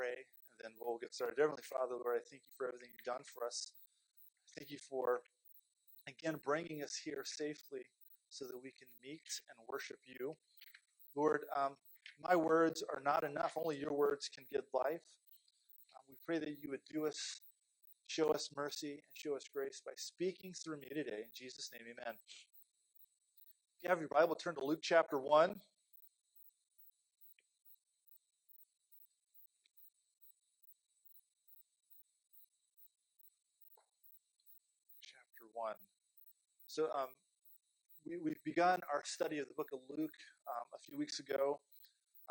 pray, and then we'll get started. Heavenly Father, Lord, I thank you for everything you've done for us. Thank you for, again, bringing us here safely so that we can meet and worship you. Lord, um, my words are not enough. Only your words can give life. Um, we pray that you would do us, show us mercy, and show us grace by speaking through me today. In Jesus' name, amen. If you have your Bible, turn to Luke chapter 1. 1. So, um, we, we've begun our study of the book of Luke um, a few weeks ago.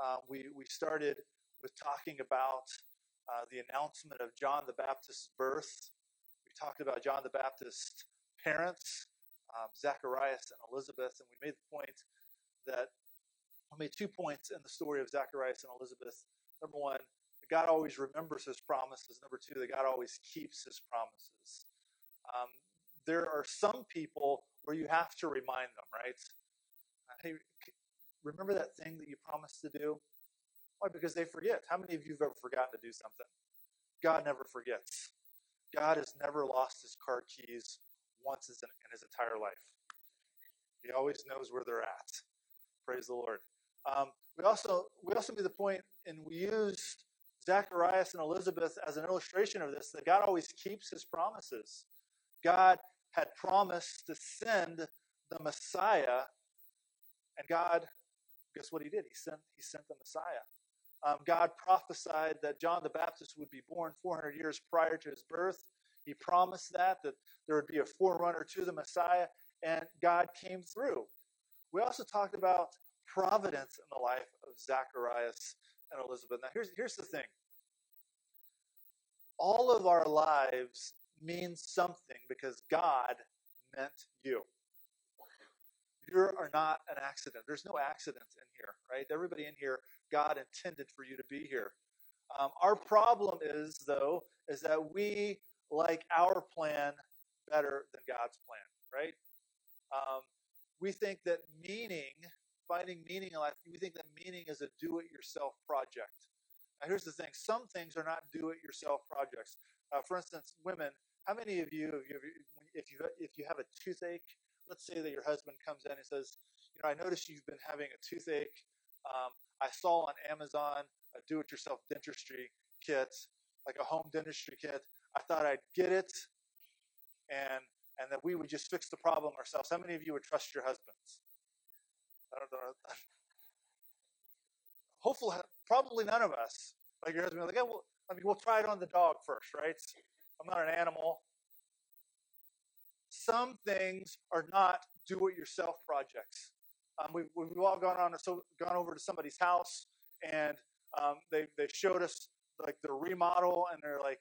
Uh, we, we started with talking about uh, the announcement of John the Baptist's birth. We talked about John the Baptist's parents, um, Zacharias and Elizabeth, and we made the point that we made two points in the story of Zacharias and Elizabeth. Number one, that God always remembers his promises. Number two, that God always keeps his promises. Um, there are some people where you have to remind them, right? Uh, hey, remember that thing that you promised to do? Why? Because they forget. How many of you have ever forgotten to do something? God never forgets. God has never lost his car keys once in his entire life. He always knows where they're at. Praise the Lord. Um, we also we also made the point, and we used Zacharias and Elizabeth as an illustration of this, that God always keeps his promises. God had promised to send the Messiah, and God, guess what he did? He sent he sent the Messiah. Um, God prophesied that John the Baptist would be born 400 years prior to his birth. He promised that that there would be a forerunner to the Messiah, and God came through. We also talked about providence in the life of Zacharias and Elizabeth. Now, here's here's the thing. All of our lives means something because God meant you. You are not an accident. There's no accidents in here, right? Everybody in here, God intended for you to be here. Um, our problem is, though, is that we like our plan better than God's plan, right? Um, we think that meaning, finding meaning in life, we think that meaning is a do it yourself project. Now, here's the thing some things are not do it yourself projects. Uh, for instance, women, how many of you, if you if you have a toothache, let's say that your husband comes in and says, you know, I noticed you've been having a toothache. Um, I saw on Amazon a do-it-yourself dentistry kit, like a home dentistry kit. I thought I'd get it, and and that we would just fix the problem ourselves. How many of you would trust your husbands? I don't know. Hopefully, probably none of us. Like your husband, like, yeah, well, I mean, we'll try it on the dog first, right? I'm not an animal. Some things are not do-it-yourself projects. Um, we've, we've all gone on so gone over to somebody's house and um, they they showed us like the remodel and they're like,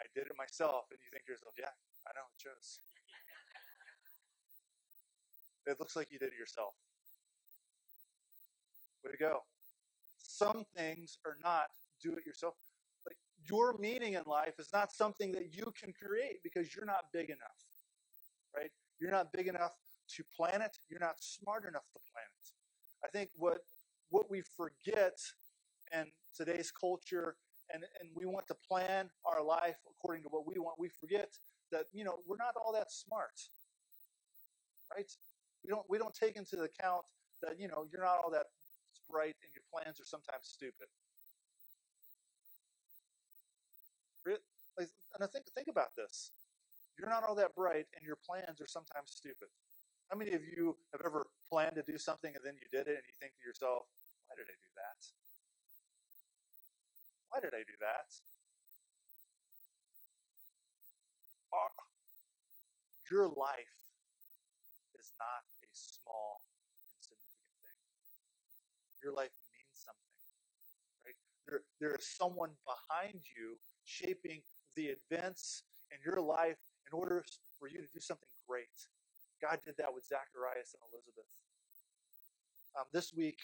I did it myself, and you think to yourself, yeah, I know it shows. It looks like you did it yourself. Way to go. Some things are not do it yourself your meaning in life is not something that you can create because you're not big enough, right? You're not big enough to plan it. You're not smart enough to plan it. I think what what we forget in today's culture, and, and we want to plan our life according to what we want, we forget that you know we're not all that smart, right? We don't we don't take into account that you know you're not all that bright and your plans are sometimes stupid. And I think think about this. You're not all that bright, and your plans are sometimes stupid. How many of you have ever planned to do something and then you did it, and you think to yourself, "Why did I do that? Why did I do that?" your life is not a small, insignificant thing. Your life means something, right? There, there is someone behind you shaping the events in your life in order for you to do something great. God did that with Zacharias and Elizabeth. Um, this week,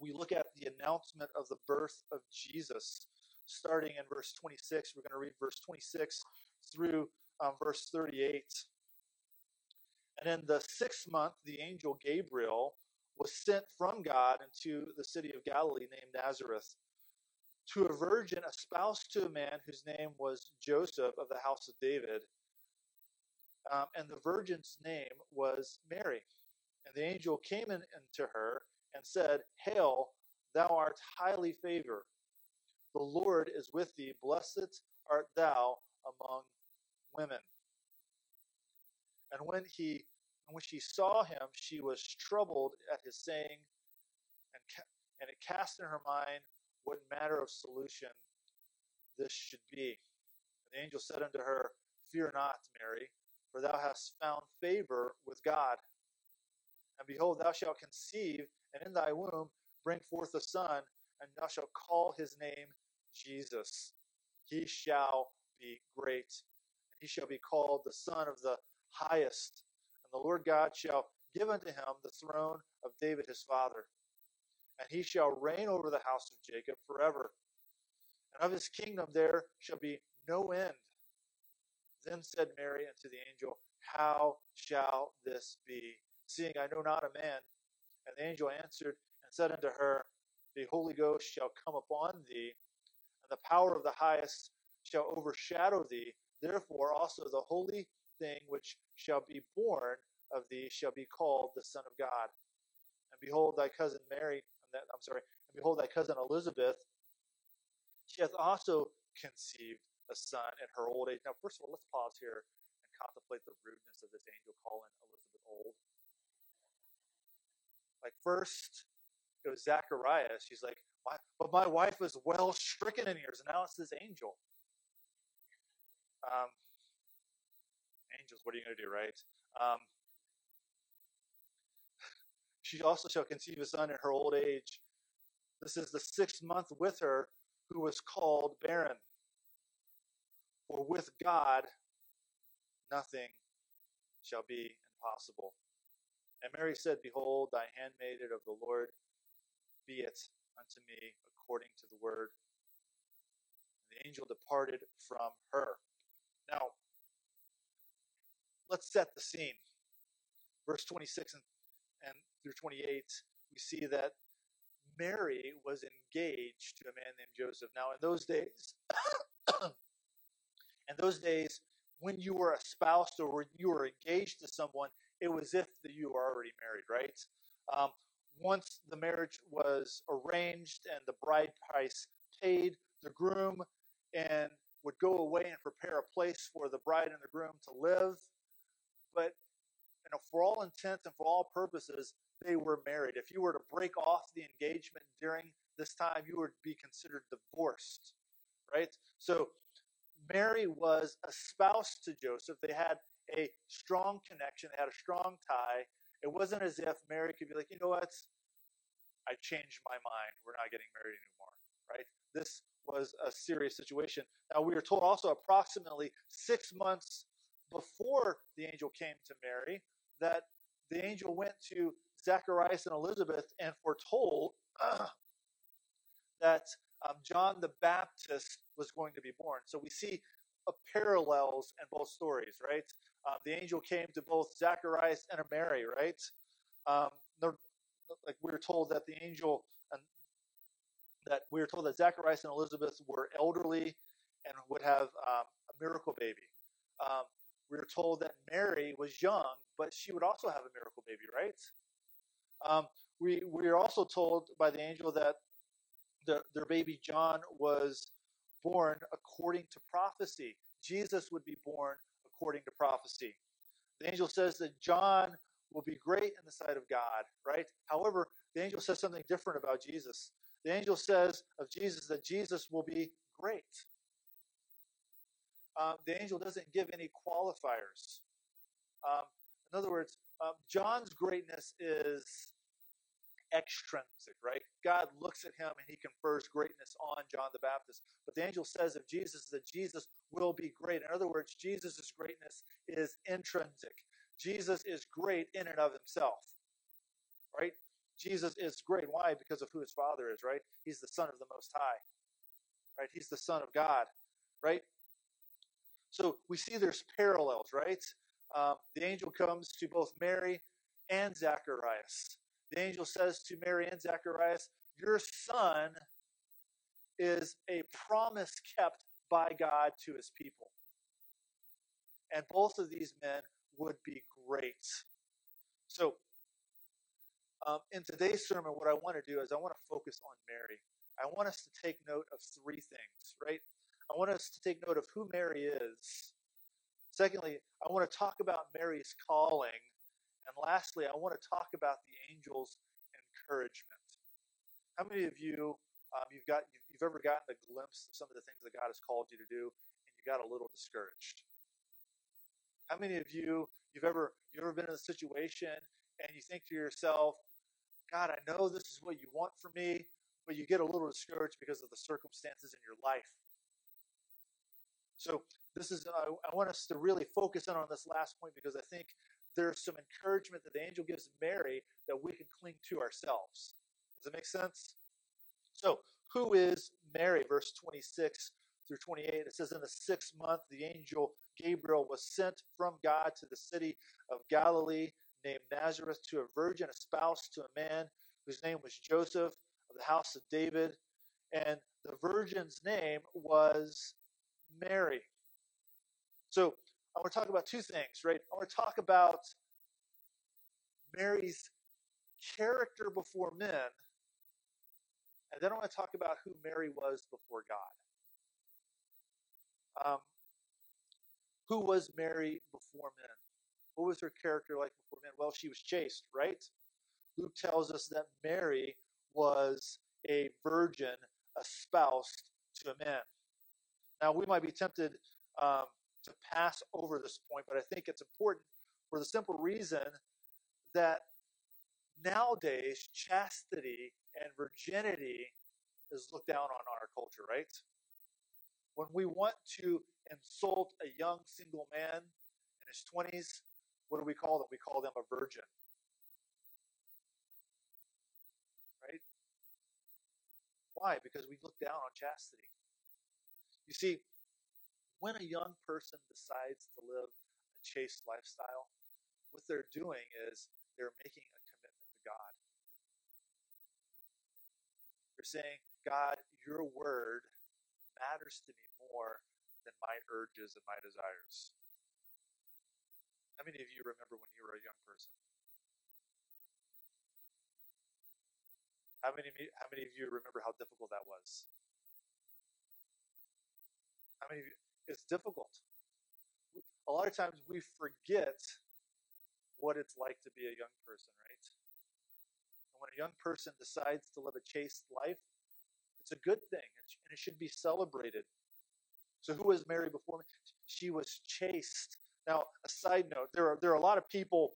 we look at the announcement of the birth of Jesus, starting in verse 26. We're going to read verse 26 through um, verse 38. And in the sixth month, the angel Gabriel was sent from God into the city of Galilee named Nazareth to a virgin espoused to a man whose name was Joseph of the house of David. Um, and the virgin's name was Mary. And the angel came in, into her and said, Hail, thou art highly favored. The Lord is with thee. Blessed art thou among women. And when he when she saw him, she was troubled at his saying, and, ca- and it cast in her mind what matter of solution this should be. And the angel said unto her, Fear not, Mary, for thou hast found favor with God. And behold, thou shalt conceive, and in thy womb bring forth a son, and thou shalt call his name Jesus. He shall be great, and he shall be called the Son of the Highest. And the Lord God shall give unto him the throne of David his father and he shall reign over the house of Jacob forever. And of his kingdom there shall be no end. Then said Mary unto the angel, How shall this be, seeing I know not a man? And the angel answered and said unto her, The Holy Ghost shall come upon thee, and the power of the highest shall overshadow thee. Therefore also the holy thing which shall be born of thee shall be called the Son of God. And behold, thy cousin Mary that I'm sorry, and behold, thy cousin Elizabeth, she hath also conceived a son in her old age. Now, first of all, let's pause here and contemplate the rudeness of this angel calling Elizabeth old. Like first, it was Zacharias. She's like, but my wife is well stricken in years, and now it's this angel. Um, angels, what are you going to do, right? Um, she also shall conceive a son in her old age. This is the sixth month with her who was called barren. For with God nothing shall be impossible. And Mary said, Behold, thy handmaiden of the Lord, be it unto me according to the word. And the angel departed from her. Now, let's set the scene. Verse 26 and, and through 28, we see that Mary was engaged to a man named Joseph. Now, in those days, in those days, when you were espoused or when you were engaged to someone, it was if you were already married, right? Um, once the marriage was arranged and the bride price paid, the groom and would go away and prepare a place for the bride and the groom to live. But for all intents and for all purposes, they were married. If you were to break off the engagement during this time, you would be considered divorced, right? So Mary was a spouse to Joseph. They had a strong connection, they had a strong tie. It wasn't as if Mary could be like, you know what? I changed my mind. We're not getting married anymore, right? This was a serious situation. Now, we are told also approximately six months before the angel came to Mary that the angel went to Zacharias and Elizabeth and foretold uh, that um, John the Baptist was going to be born. So we see uh, parallels in both stories, right? Uh, the angel came to both Zacharias and Mary, right? Um, like we are told that the angel and that we were told that Zacharias and Elizabeth were elderly and would have um, a miracle baby. Um, were told that Mary was young, but she would also have a miracle baby, right? Um, we we are also told by the angel that the, their baby John was born according to prophecy. Jesus would be born according to prophecy. The angel says that John will be great in the sight of God, right? However, the angel says something different about Jesus. The angel says of Jesus that Jesus will be great. Um, the angel doesn't give any qualifiers. Um, in other words, um, John's greatness is extrinsic, right? God looks at him and he confers greatness on John the Baptist. But the angel says of Jesus that Jesus will be great. In other words, Jesus' greatness is intrinsic. Jesus is great in and of himself, right? Jesus is great. Why? Because of who his Father is, right? He's the Son of the Most High, right? He's the Son of God, right? So we see there's parallels, right? Um, the angel comes to both Mary and Zacharias. The angel says to Mary and Zacharias, Your son is a promise kept by God to his people. And both of these men would be great. So, um, in today's sermon, what I want to do is I want to focus on Mary. I want us to take note of three things, right? I want us to take note of who Mary is. Secondly, I want to talk about Mary's calling. And lastly, I want to talk about the angel's encouragement. How many of you um, you've got you've, you've ever gotten a glimpse of some of the things that God has called you to do, and you got a little discouraged? How many of you you've ever you ever been in a situation and you think to yourself, God, I know this is what you want for me, but you get a little discouraged because of the circumstances in your life. So this is I, I want us to really focus in on this last point because I think there's some encouragement that the angel gives Mary that we can cling to ourselves. Does it make sense? So, who is Mary? Verse 26 through 28. It says, In the sixth month, the angel Gabriel was sent from God to the city of Galilee named Nazareth to a virgin espoused to a man whose name was Joseph of the house of David. And the virgin's name was Mary. So I want to talk about two things, right? I want to talk about Mary's character before men and then I want to talk about who Mary was before God. Um, who was Mary before men? What was her character like before men? Well, she was chaste, right? Luke tells us that Mary was a virgin espoused to a man. Now, we might be tempted um, to pass over this point, but I think it's important for the simple reason that nowadays chastity and virginity is looked down on in our culture, right? When we want to insult a young single man in his 20s, what do we call them? We call them a virgin. Right? Why? Because we look down on chastity. You see, when a young person decides to live a chaste lifestyle, what they're doing is they're making a commitment to God. They're saying, God, your word matters to me more than my urges and my desires. How many of you remember when you were a young person? How many, how many of you remember Many it's difficult. A lot of times we forget what it's like to be a young person, right? And when a young person decides to live a chaste life, it's a good thing and it should be celebrated. So, who was Mary before me? She was chaste. Now, a side note there are, there are a lot of people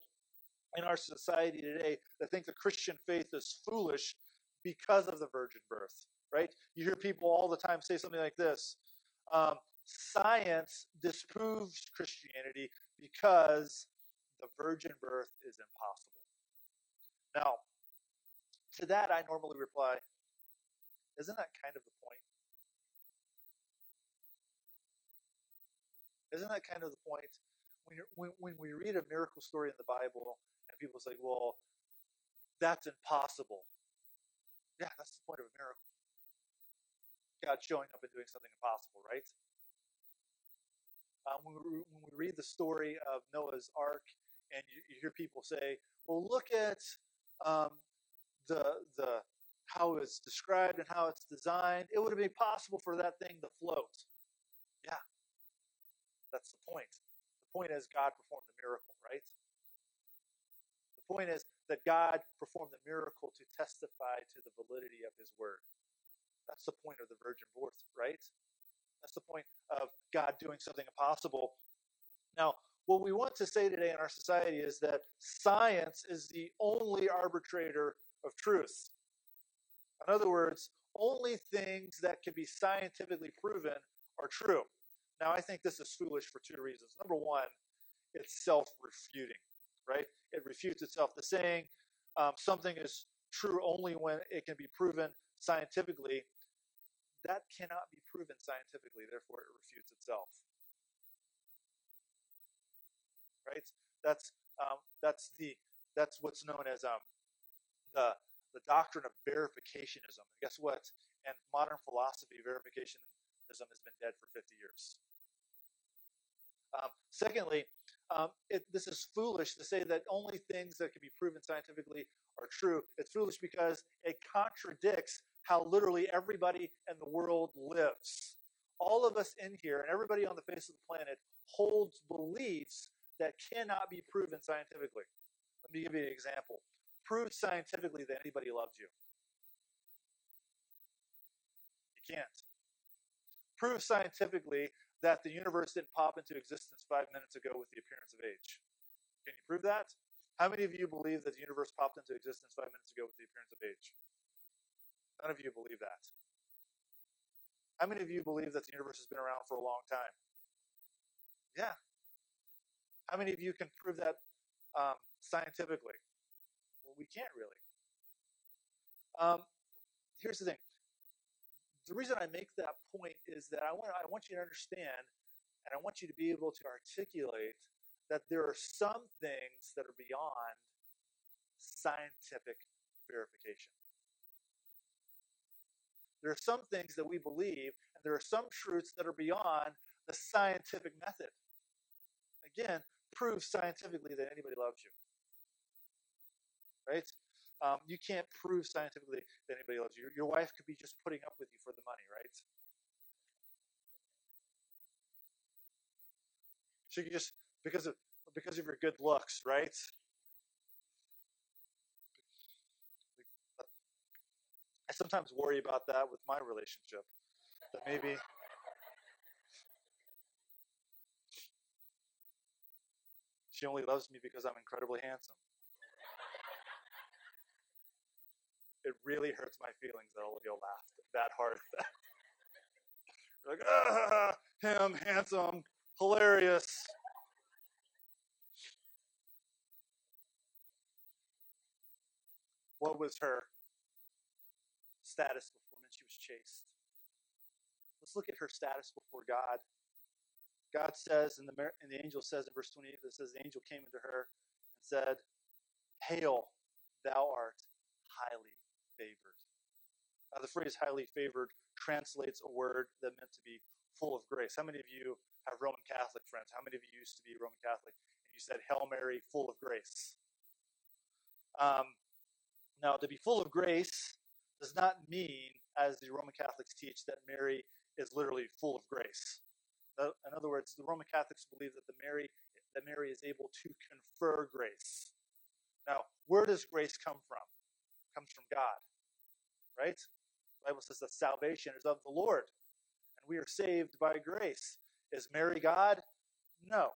in our society today that think the Christian faith is foolish because of the virgin birth, right? You hear people all the time say something like this um, Science disproves Christianity because the virgin birth is impossible. Now, to that, I normally reply, Isn't that kind of the point? Isn't that kind of the point? When, when, when we read a miracle story in the Bible and people say, Well, that's impossible. Yeah, that's the point of a miracle. God showing up and doing something impossible, right? Um, when, we, when, we, read the story of Noah's Ark, and you, you hear people say, "Well, look at um, the the how it's described and how it's designed, it would have been possible for that thing to float. Yeah, that's the point. The point is God performed the miracle, right? The point is that God performed the miracle to testify to the validity of His word. That's the point of the virgin birth, right? That's the point of God doing something impossible. Now, what we want to say today in our society is that science is the only arbitrator of truth. In other words, only things that can be scientifically proven are true. Now, I think this is foolish for two reasons. Number one, it's self refuting, right? It refutes itself. The saying um, something is true only when it can be proven scientifically, that cannot be proven scientifically, therefore, it refutes itself. Right? That's um, that's the that's what's known as um, the, the doctrine of verificationism. And guess what? and modern philosophy, verificationism has been dead for 50 years. Um, secondly, um, it, this is foolish to say that only things that can be proven scientifically are true. It's foolish because it contradicts how literally everybody in the world lives. All of us in here and everybody on the face of the planet holds beliefs that cannot be proven scientifically. Let me give you an example. Prove scientifically that anybody loves you. You can't. Prove scientifically that the universe didn't pop into existence five minutes ago with the appearance of age. Can you prove that? How many of you believe that the universe popped into existence five minutes ago with the appearance of age? None of you believe that. How many of you believe that the universe has been around for a long time? Yeah. How many of you can prove that um, scientifically? Well, we can't really. Um, here's the thing the reason I make that point is that I want I want you to understand, and I want you to be able to articulate that there are some things that are beyond scientific verification. There are some things that we believe, and there are some truths that are beyond the scientific method. Again, prove scientifically that anybody loves you. Right? Um, you can't prove scientifically that anybody loves you. Your, your wife could be just putting up with you for the money, right? She could just because of because of your good looks, right? I sometimes worry about that with my relationship. That maybe she only loves me because I'm incredibly handsome. it really hurts my feelings that all of you laughed that hard. like, ah, him, handsome, hilarious. What was her status before when she was chaste? Let's look at her status before God. God says, and the, and the angel says in verse 28, it says, the angel came into her and said, Hail, thou art highly favored. The phrase highly favored translates a word that meant to be full of grace. How many of you have Roman Catholic friends? How many of you used to be Roman Catholic and you said, Hail Mary, full of grace? Um, now, to be full of grace does not mean, as the Roman Catholics teach, that Mary is literally full of grace. Uh, in other words, the Roman Catholics believe that the Mary that Mary is able to confer grace. Now, where does grace come from? comes from God, right? The Bible says that salvation is of the Lord, and we are saved by grace. Is Mary God? No.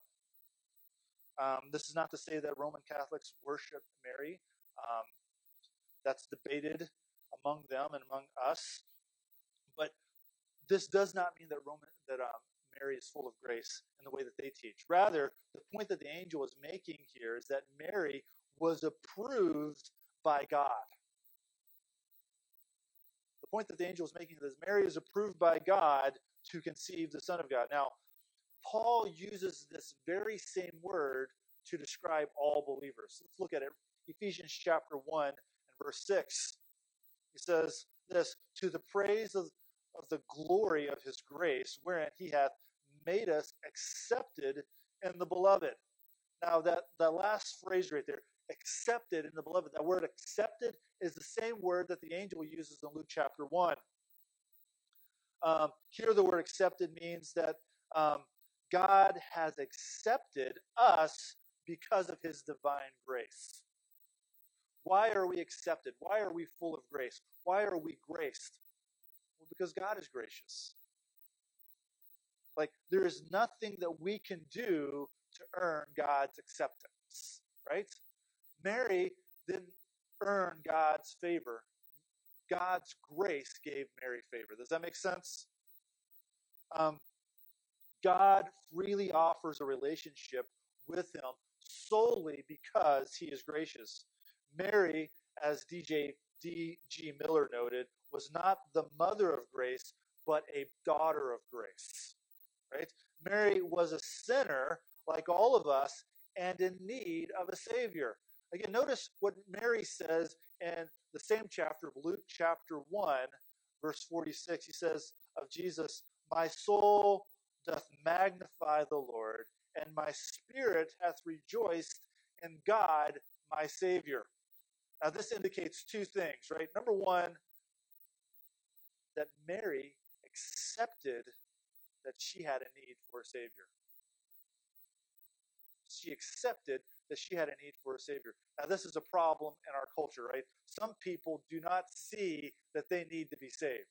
Um, this is not to say that Roman Catholics worship Mary. Um, that's debated among them and among us. But this does not mean that Roman that um, Mary is full of grace in the way that they teach. Rather, the point that the angel is making here is that Mary was approved by God The point that the angel is making is Mary is approved by God to conceive the Son of God. Now, Paul uses this very same word to describe all believers. Let's look at it. Ephesians chapter 1 and verse 6. He says this To the praise of, of the glory of his grace, wherein he hath made us accepted in the beloved. Now, that, that last phrase right there, accepted in the beloved. That word accepted is the same word that the angel uses in Luke chapter 1. Um, here, the word accepted means that um, God has accepted us because of his divine grace. Why are we accepted? Why are we full of grace? Why are we graced? Well, because God is gracious. Like, there is nothing that we can do to earn God's acceptance, right? Mary didn't earn God's favor. God's grace gave Mary favor. Does that make sense? Um, God freely offers a relationship with him solely because he is gracious. Mary, as DJ D.G. Miller noted, was not the mother of grace, but a daughter of grace. Right? Mary was a sinner like all of us and in need of a savior. Again, notice what Mary says in the same chapter of Luke, chapter 1, verse 46, he says of Jesus, My soul doth magnify the Lord, and my spirit hath rejoiced in God my Savior. Now, this indicates two things, right? Number one, that Mary accepted that she had a need for a Savior. She accepted that she had a need for a Savior. Now, this is a problem in our culture, right? Some people do not see that they need to be saved.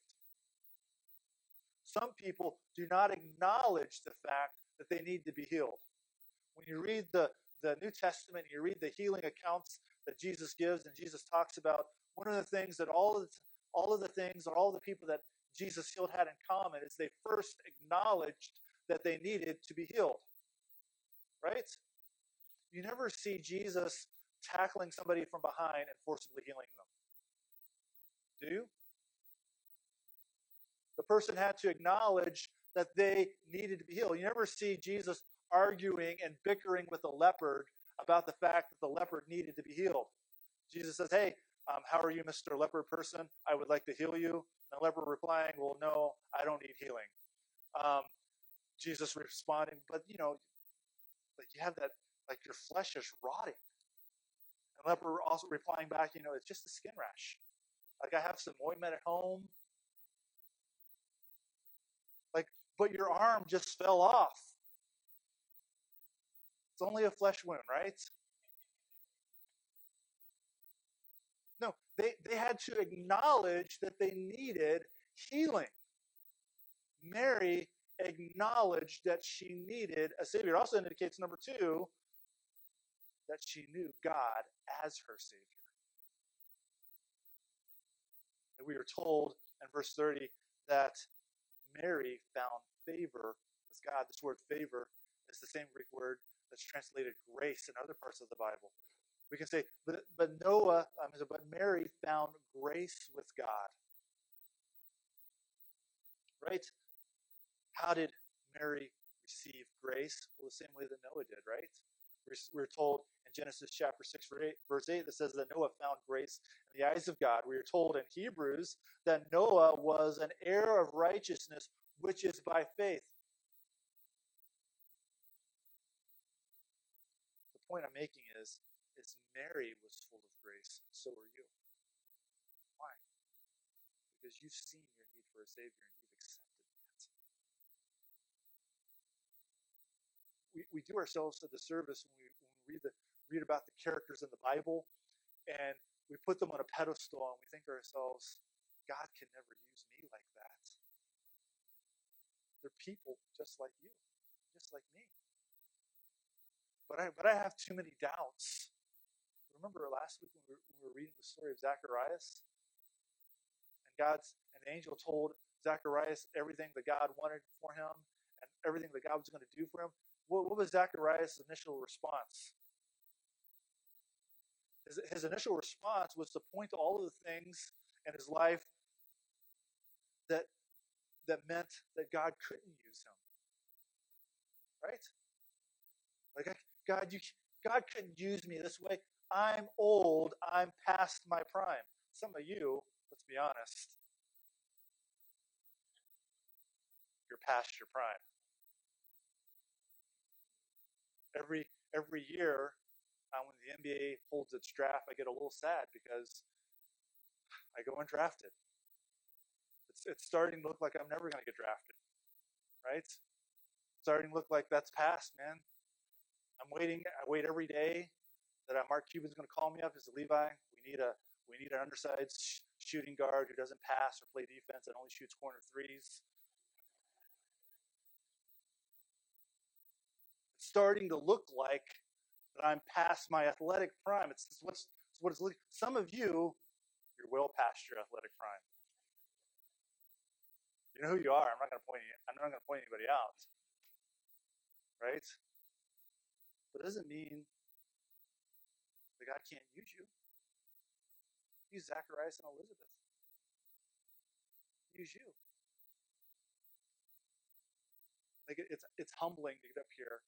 Some people do not acknowledge the fact that they need to be healed. When you read the, the New Testament, you read the healing accounts that Jesus gives, and Jesus talks about one of the things that all of the, all of the things or all the people that Jesus healed had in common is they first acknowledged that they needed to be healed. Right? You never see Jesus tackling somebody from behind and forcibly healing them. Do you? The person had to acknowledge that they needed to be healed. You never see Jesus arguing and bickering with a leopard about the fact that the leopard needed to be healed. Jesus says, Hey, um, how are you, Mr. Leopard person? I would like to heal you. And the leopard replying, Well, no, I don't need healing. Um, Jesus responding, But you know, like you have that, like your flesh is rotting. And leopard also replying back, You know, it's just a skin rash. Like I have some ointment at home. Like, but your arm just fell off. It's only a flesh wound, right? No, they, they had to acknowledge that they needed healing. Mary acknowledged that she needed a Savior. Also indicates, number two, that she knew God as her Savior. And we are told in verse 30 that Mary found favor with God. This word favor is the same Greek word that's translated grace in other parts of the Bible. We can say, but, but Noah, um, but Mary found grace with God. Right? How did Mary receive grace? Well, the same way that Noah did, right? We're, we're told in Genesis chapter 6, verse 8, that says that Noah found grace in the eyes of God. We are told in Hebrews that Noah was an heir of righteousness, which is by faith. Point I'm making is, is Mary was full of grace, and so are you. Why? Because you've seen your need for a Savior and you've accepted that. We, we do ourselves a disservice when we, when we read, the, read about the characters in the Bible and we put them on a pedestal and we think to ourselves, God can never use me like that. They're people just like you, just like me but I, but I have too many doubts. Remember last week when we were, when we were reading the story of Zacharias? And God's an angel told Zacharias everything that God wanted for him and everything that God was going to do for him. What, what was Zacharias' initial response? His, his initial response was to point to all of the things in his life that that meant that God couldn't use him. Right? Like God, you, God couldn't use me this way. I'm old. I'm past my prime. Some of you, let's be honest, you're past your prime. Every every year, uh, when the NBA holds its draft, I get a little sad because I go undrafted. It's, it's starting to look like I'm never going to get drafted, right? starting to look like that's past, man. I'm waiting. I wait every day that Mark Cuban's going to call me up. Said, Levi, we need a we need an undersized sh- shooting guard who doesn't pass or play defense and only shoots corner threes. It's starting to look like that I'm past my athletic prime. It's, it's what's it's what it's looking. Some of you, you're well past your athletic prime. You know who you are. I'm not going to point. I'm not going to point anybody out. Right? But it doesn't mean that God can't use you. Use Zacharias and Elizabeth. Use you. Like it's it's humbling to get up here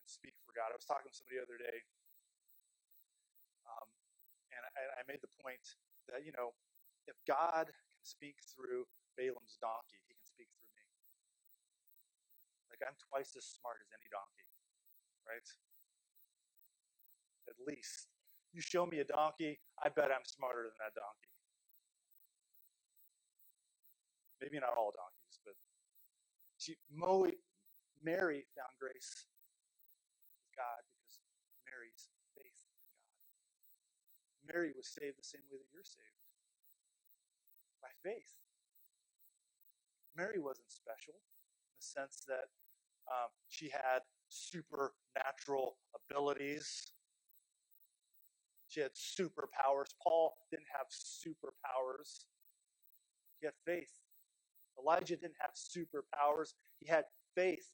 and speak for God. I was talking to somebody the other day, um, and I, I made the point that you know, if God can speak through Balaam's donkey, he can speak through me. Like I'm twice as smart as any donkey, right? At least. You show me a donkey, I bet I'm smarter than that donkey. Maybe not all donkeys, but she, Mary found grace with God because Mary's faith in God. Mary was saved the same way that you're saved by faith. Mary wasn't special in the sense that um, she had supernatural abilities. She had superpowers. Paul didn't have superpowers. He had faith. Elijah didn't have superpowers. He had faith.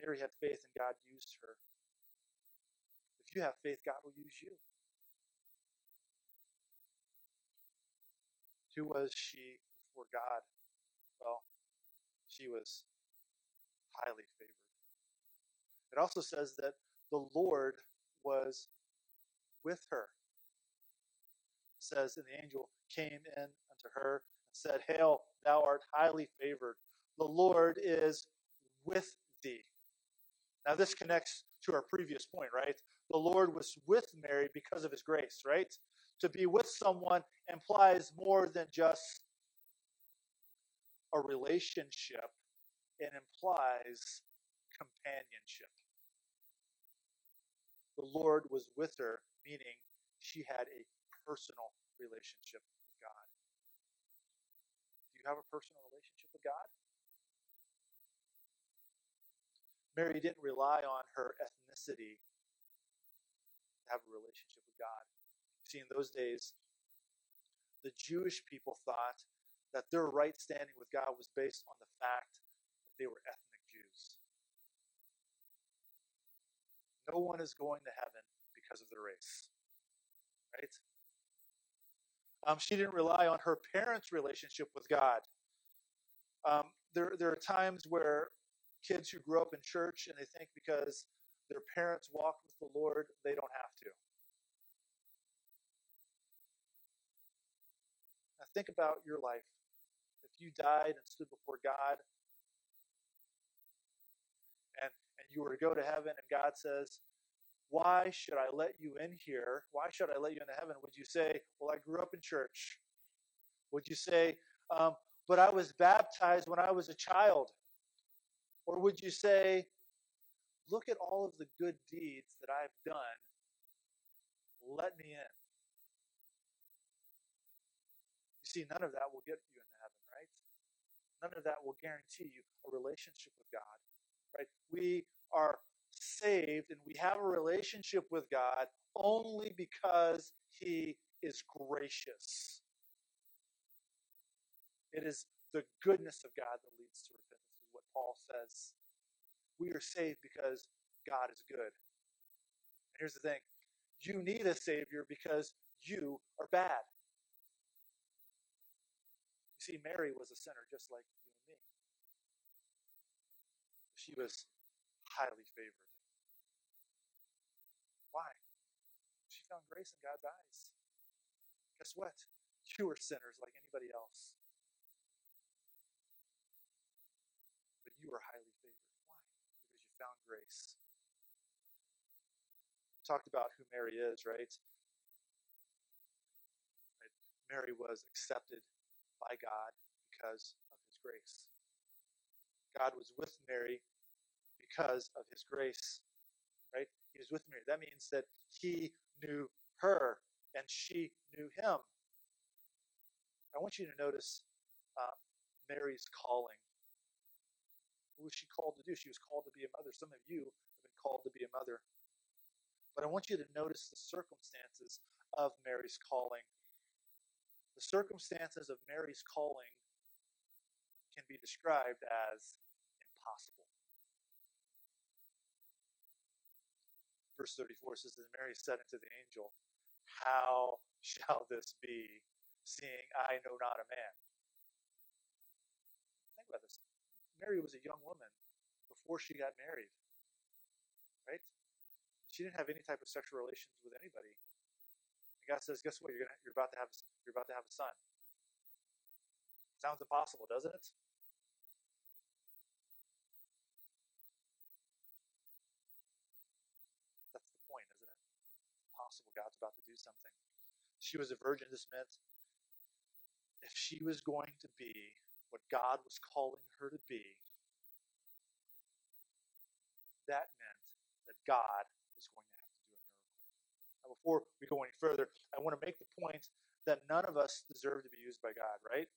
Mary had faith and God used her. If you have faith, God will use you. Who was she before God? Well, she was highly favored. It also says that the Lord was with her. It says, and the angel came in unto her and said, Hail, thou art highly favored. The Lord is with thee. Now, this connects to our previous point, right? The Lord was with Mary because of his grace, right? To be with someone implies more than just a relationship, it implies companionship. The Lord was with her, meaning she had a personal relationship with God. Do you have a personal relationship with God? Mary didn't rely on her ethnicity to have a relationship with God. See, in those days, the Jewish people thought that their right standing with God was based on the fact that they were ethnic No one is going to heaven because of their race. Right? Um, she didn't rely on her parents' relationship with God. Um, there, there are times where kids who grow up in church and they think because their parents walk with the Lord, they don't have to. Now think about your life. If you died and stood before God and, you were to go to heaven and God says, Why should I let you in here? Why should I let you into heaven? Would you say, Well, I grew up in church? Would you say, um, But I was baptized when I was a child? Or would you say, Look at all of the good deeds that I've done. Let me in. You see, none of that will get you into heaven, right? None of that will guarantee you a relationship with God, right? We are saved and we have a relationship with God only because He is gracious. It is the goodness of God that leads to repentance, is what Paul says we are saved because God is good. And here's the thing you need a Savior because you are bad. You see, Mary was a sinner just like. She was highly favored. Why? She found grace in God's eyes. Guess what? You were sinners like anybody else. But you are highly favored. Why? Because you found grace. We talked about who Mary is, right? Mary was accepted by God because of his grace. God was with Mary because of his grace, right? He was with Mary. That means that he knew her and she knew him. I want you to notice uh, Mary's calling what was she called to do? She was called to be a mother. Some of you have been called to be a mother. But I want you to notice the circumstances of Mary's calling. The circumstances of Mary's calling can be described as impossible. Verse 34 says, And Mary said unto the angel, How shall this be, seeing I know not a man? Think about this. Mary was a young woman before she got married, right? She didn't have any type of sexual relations with anybody. And God says, "Guess what? You're gonna, you're about to have you're about to have a son." Sounds impossible, doesn't it? About to do something. She was a virgin. This meant if she was going to be what God was calling her to be, that meant that God was going to have to do a miracle. Now, before we go any further, I want to make the point that none of us deserve to be used by God, right?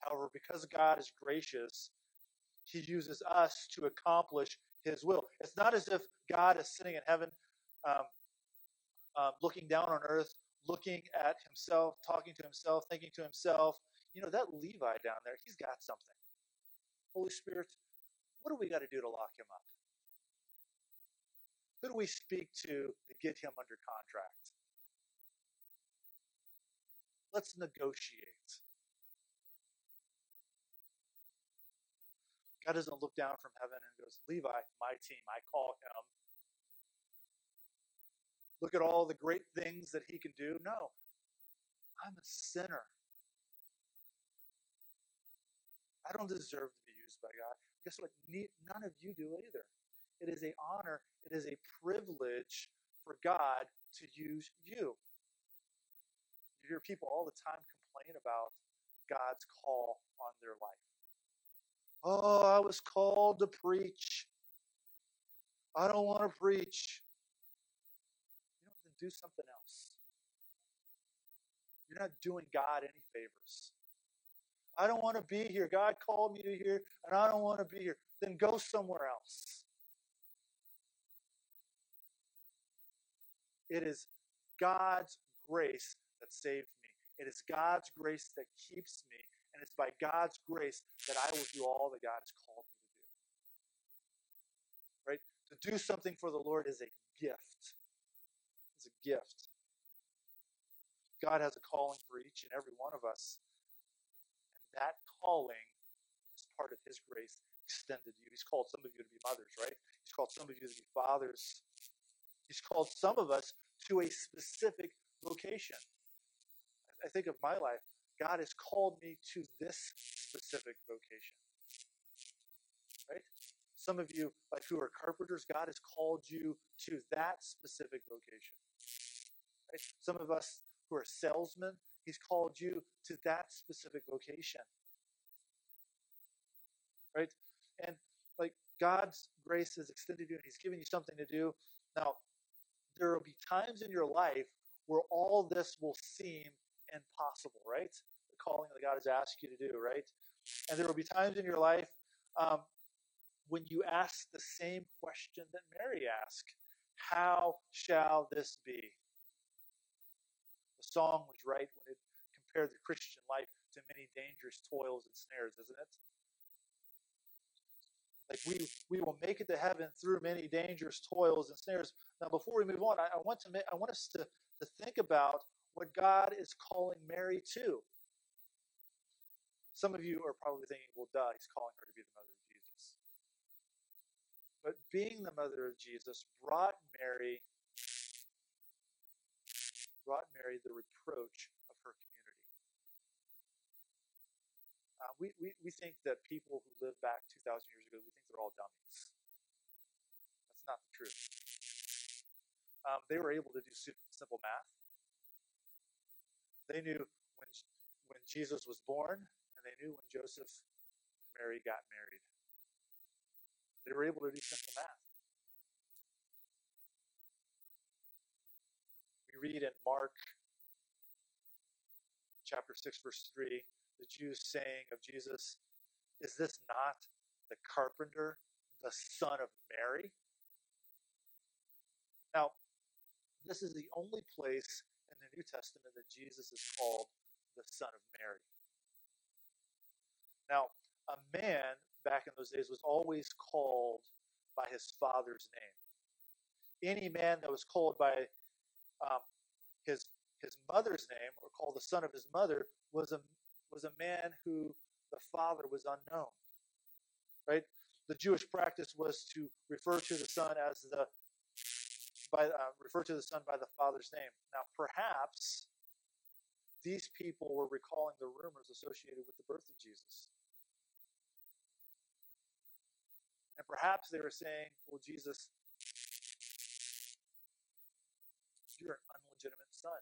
However, because God is gracious, He uses us to accomplish His will. It's not as if God is sitting in heaven, um, um, looking down on earth, looking at Himself, talking to Himself, thinking to Himself, you know, that Levi down there, he's got something. Holy Spirit, what do we got to do to lock him up? Who do we speak to to get him under contract? Let's negotiate. God doesn't look down from heaven and goes, Levi, my team, I call him. Look at all the great things that he can do. No, I'm a sinner. I don't deserve to be used by God. Guess what? None of you do either. It is a honor, it is a privilege for God to use you. You hear people all the time complain about God's call on their life. Oh, I was called to preach. I don't want to preach. Do something else. You're not doing God any favors. I don't want to be here. God called me to here, and I don't want to be here. Then go somewhere else. It is God's grace that saved me. It is God's grace that keeps me. And it's by God's grace that I will do all that God has called me to do. Right? To do something for the Lord is a gift. It's a gift. God has a calling for each and every one of us And that calling is part of his grace extended to you. He's called some of you to be mothers, right? He's called some of you to be fathers. He's called some of us to a specific vocation. I think of my life. God has called me to this specific vocation. Right? Some of you, like who are carpenters, God has called you to that specific vocation. Some of us who are salesmen, He's called you to that specific vocation. Right? And like God's grace has extended you and He's given you something to do. Now, there will be times in your life where all this will seem impossible, right? The calling that God has asked you to do, right? And there will be times in your life um, when you ask the same question that Mary asked How shall this be? Song was right when it compared the Christian life to many dangerous toils and snares, isn't it? Like we we will make it to heaven through many dangerous toils and snares. Now, before we move on, I, I want to make, I want us to, to think about what God is calling Mary to. Some of you are probably thinking, well, duh, he's calling her to be the mother of Jesus. But being the mother of Jesus brought Mary brought Mary the reproach of her community. Uh, we, we, we think that people who lived back 2,000 years ago, we think they're all dummies. That's not the truth. Um, they were able to do simple math. They knew when, when Jesus was born, and they knew when Joseph and Mary got married. They were able to do simple math. Read in Mark chapter 6, verse 3, the Jews saying of Jesus, Is this not the carpenter, the son of Mary? Now, this is the only place in the New Testament that Jesus is called the son of Mary. Now, a man back in those days was always called by his father's name. Any man that was called by um, his his mother's name, or called the son of his mother, was a was a man who the father was unknown. Right? The Jewish practice was to refer to the son as the by uh, refer to the son by the father's name. Now, perhaps these people were recalling the rumors associated with the birth of Jesus. And perhaps they were saying, Well, Jesus, you're an son.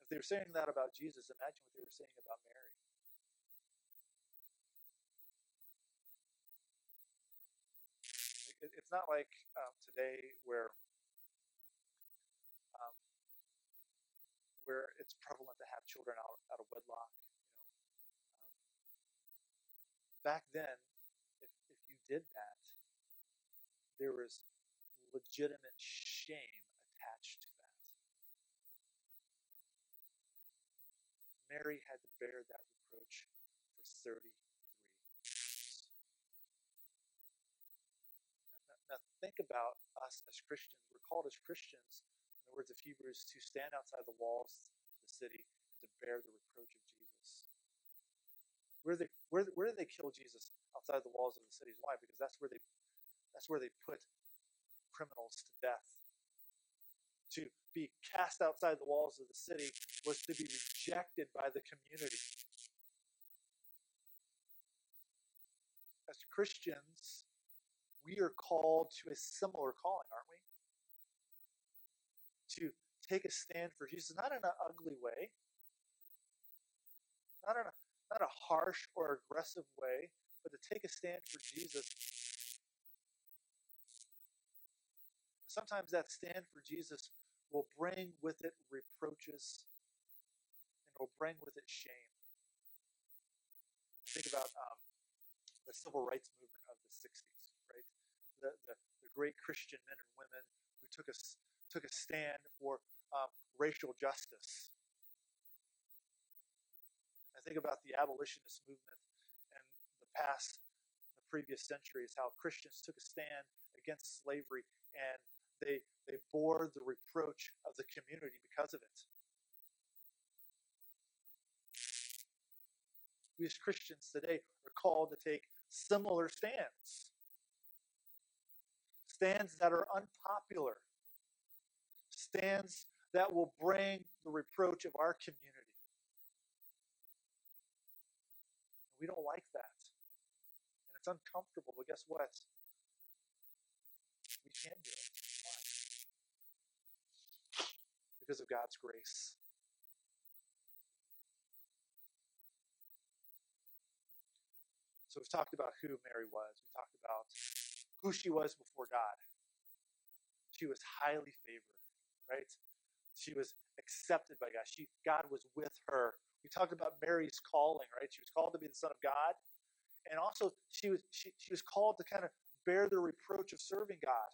If they were saying that about Jesus, imagine what they were saying about Mary. It's not like um, today where um, where it's prevalent to have children out, out of wedlock. You know, um, back then, if if you did that, there was legitimate shame Mary had to bear that reproach for 33 years. Now, now think about us as Christians. We're called as Christians, in the words of Hebrews, to stand outside the walls of the city and to bear the reproach of Jesus. Where, they, where, where did they kill Jesus outside the walls of the cities? Why? Because that's where they that's where they put criminals to death. To be cast outside the walls of the city was to be rejected by the community. As Christians, we are called to a similar calling, aren't we? To take a stand for Jesus, not in an ugly way, not in a, not a harsh or aggressive way, but to take a stand for Jesus sometimes that stand for Jesus will bring with it reproaches and will bring with it shame. Think about um, the civil rights movement of the 60s, right? The, the, the, great Christian men and women who took a, took a stand for um, racial justice. I think about the abolitionist movement and the past, the previous centuries, how Christians took a stand against slavery and they, they bore the reproach of the community because of it. We as Christians today are called to take similar stands. Stands that are unpopular. Stands that will bring the reproach of our community. We don't like that. And it's uncomfortable, but guess what? We can do it. Because of God's grace. So we've talked about who Mary was. We talked about who she was before God. She was highly favored, right? She was accepted by God. She God was with her. We talked about Mary's calling, right? She was called to be the son of God. And also she was she, she was called to kind of bear the reproach of serving God.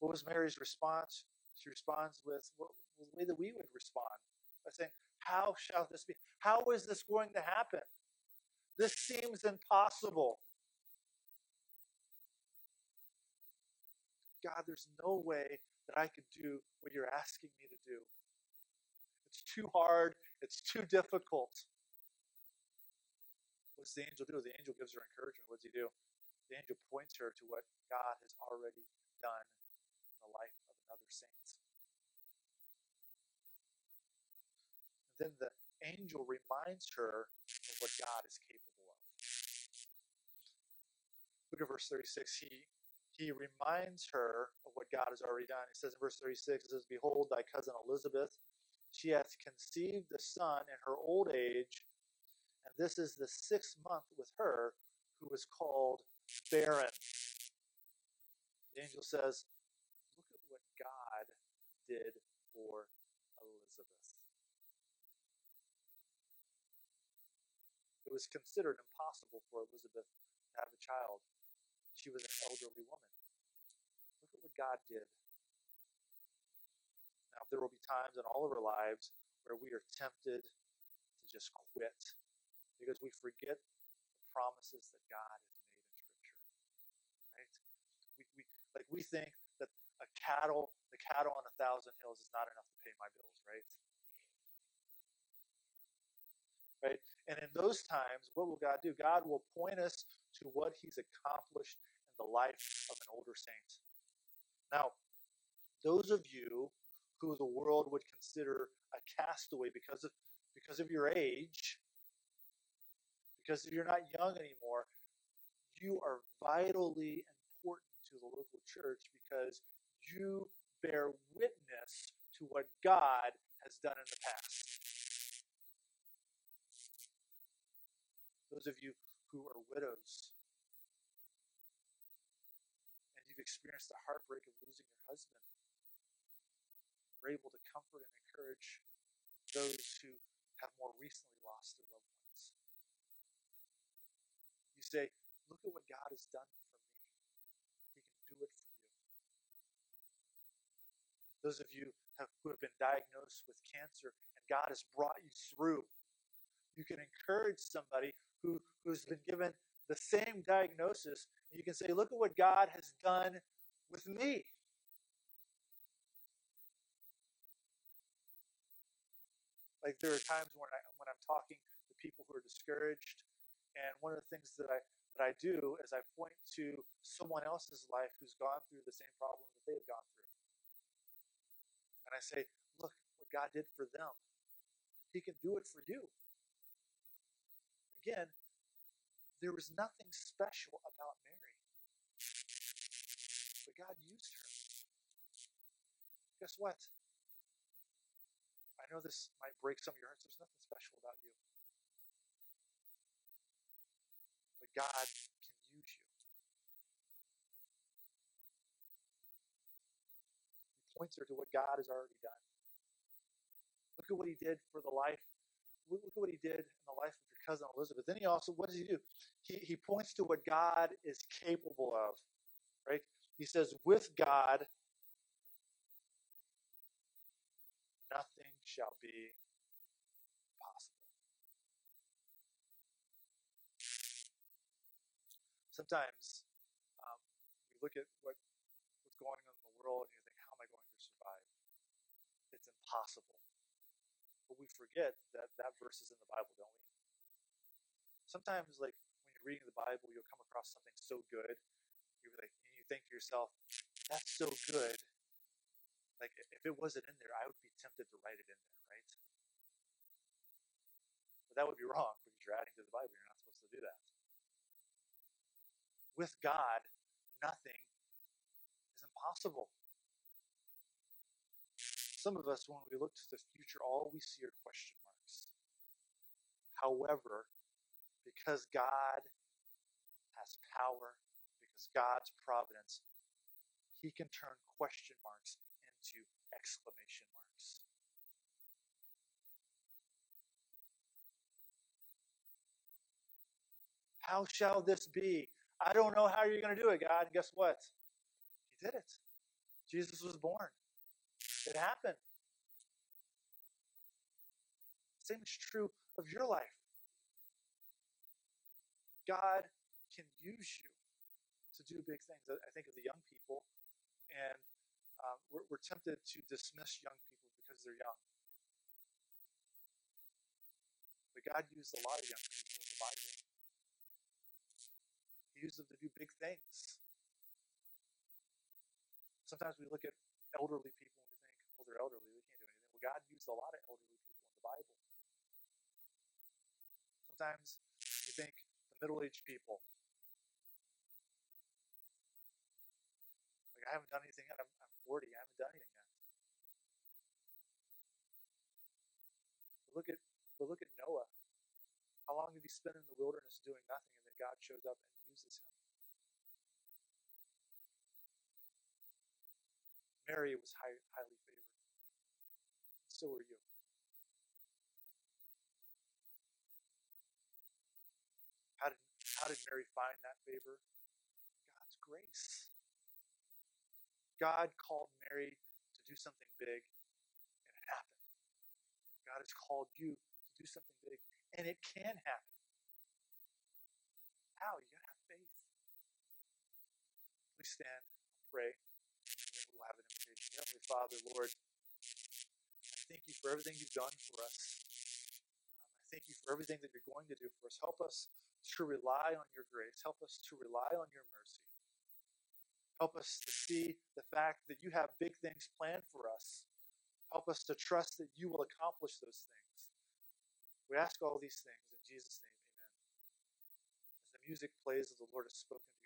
What was Mary's response? She responds with well, the way that we would respond by saying, How shall this be? How is this going to happen? This seems impossible. God, there's no way that I could do what you're asking me to do. It's too hard, it's too difficult. What does the angel do? The angel gives her encouragement. What does he do? The angel points her to what God has already done the life of another saint. Then the angel reminds her of what God is capable of. Look at verse 36. He he reminds her of what God has already done. He says in verse 36, it says, Behold, thy cousin Elizabeth, she hath conceived a son in her old age, and this is the sixth month with her who is called barren. The angel says, did for Elizabeth. It was considered impossible for Elizabeth to have a child. She was an elderly woman. Look at what God did. Now, there will be times in all of our lives where we are tempted to just quit because we forget the promises that God has made in Scripture. Right? We, we, like we think a cattle, the cattle on a thousand hills is not enough to pay my bills, right? Right? And in those times, what will God do? God will point us to what He's accomplished in the life of an older saint. Now, those of you who the world would consider a castaway because of because of your age, because you're not young anymore, you are vitally important to the local church because you bear witness to what God has done in the past. Those of you who are widows and you've experienced the heartbreak of losing your husband, are able to comfort and encourage those who have more recently lost their loved ones. You say, Look at what God has done for me. He can do it for. Those of you have, who have been diagnosed with cancer and God has brought you through, you can encourage somebody who, who's been given the same diagnosis. And you can say, Look at what God has done with me. Like there are times when I when I'm talking to people who are discouraged, and one of the things that I that I do is I point to someone else's life who's gone through the same problem that they've gone through. And I say, look what God did for them. He can do it for you. Again, there was nothing special about Mary. But God used her. Guess what? I know this might break some of your hearts. There's nothing special about you. But God points her to what God has already done. Look at what he did for the life. Look at what he did in the life of your cousin Elizabeth. Then he also, what does he do? He, he points to what God is capable of, right? He says, with God, nothing shall be possible. Sometimes um, you look at what, what's going on in the world and you think, how am I going to survive? It's impossible. But we forget that that verse is in the Bible, don't we? Sometimes, like when you're reading the Bible, you'll come across something so good, you're like, and you think to yourself, "That's so good." Like if it wasn't in there, I would be tempted to write it in there, right? But that would be wrong because you're adding to the Bible. You're not supposed to do that. With God, nothing is impossible. Some of us, when we look to the future, all we see are question marks. However, because God has power, because God's providence, He can turn question marks into exclamation marks. How shall this be? I don't know how you're going to do it, God. Guess what? He did it. Jesus was born. It happened. Same is true of your life. God can use you to do big things. I think of the young people, and uh, we're, we're tempted to dismiss young people because they're young. But God used a lot of young people in the Bible. He used them to do big things. Sometimes we look at elderly people they're elderly, they can't do anything. Well, God used a lot of elderly people in the Bible. Sometimes you think the middle aged people, like, I haven't done anything yet. I'm, I'm 40. I haven't done anything yet. But look at but look at Noah. How long did he spend in the wilderness doing nothing, and then God shows up and uses him? Mary was high, highly. So are you. How did, how did Mary find that favor? God's grace. God called Mary to do something big, and it happened. God has called you to do something big, and it can happen. How? You gotta have faith. Please stand, pray, and then we'll have an invitation. Heavenly Father, Lord, thank you for everything you've done for us. Um, I thank you for everything that you're going to do for us. Help us to rely on your grace. Help us to rely on your mercy. Help us to see the fact that you have big things planned for us. Help us to trust that you will accomplish those things. We ask all these things in Jesus' name. Amen. As the music plays, as the Lord has spoken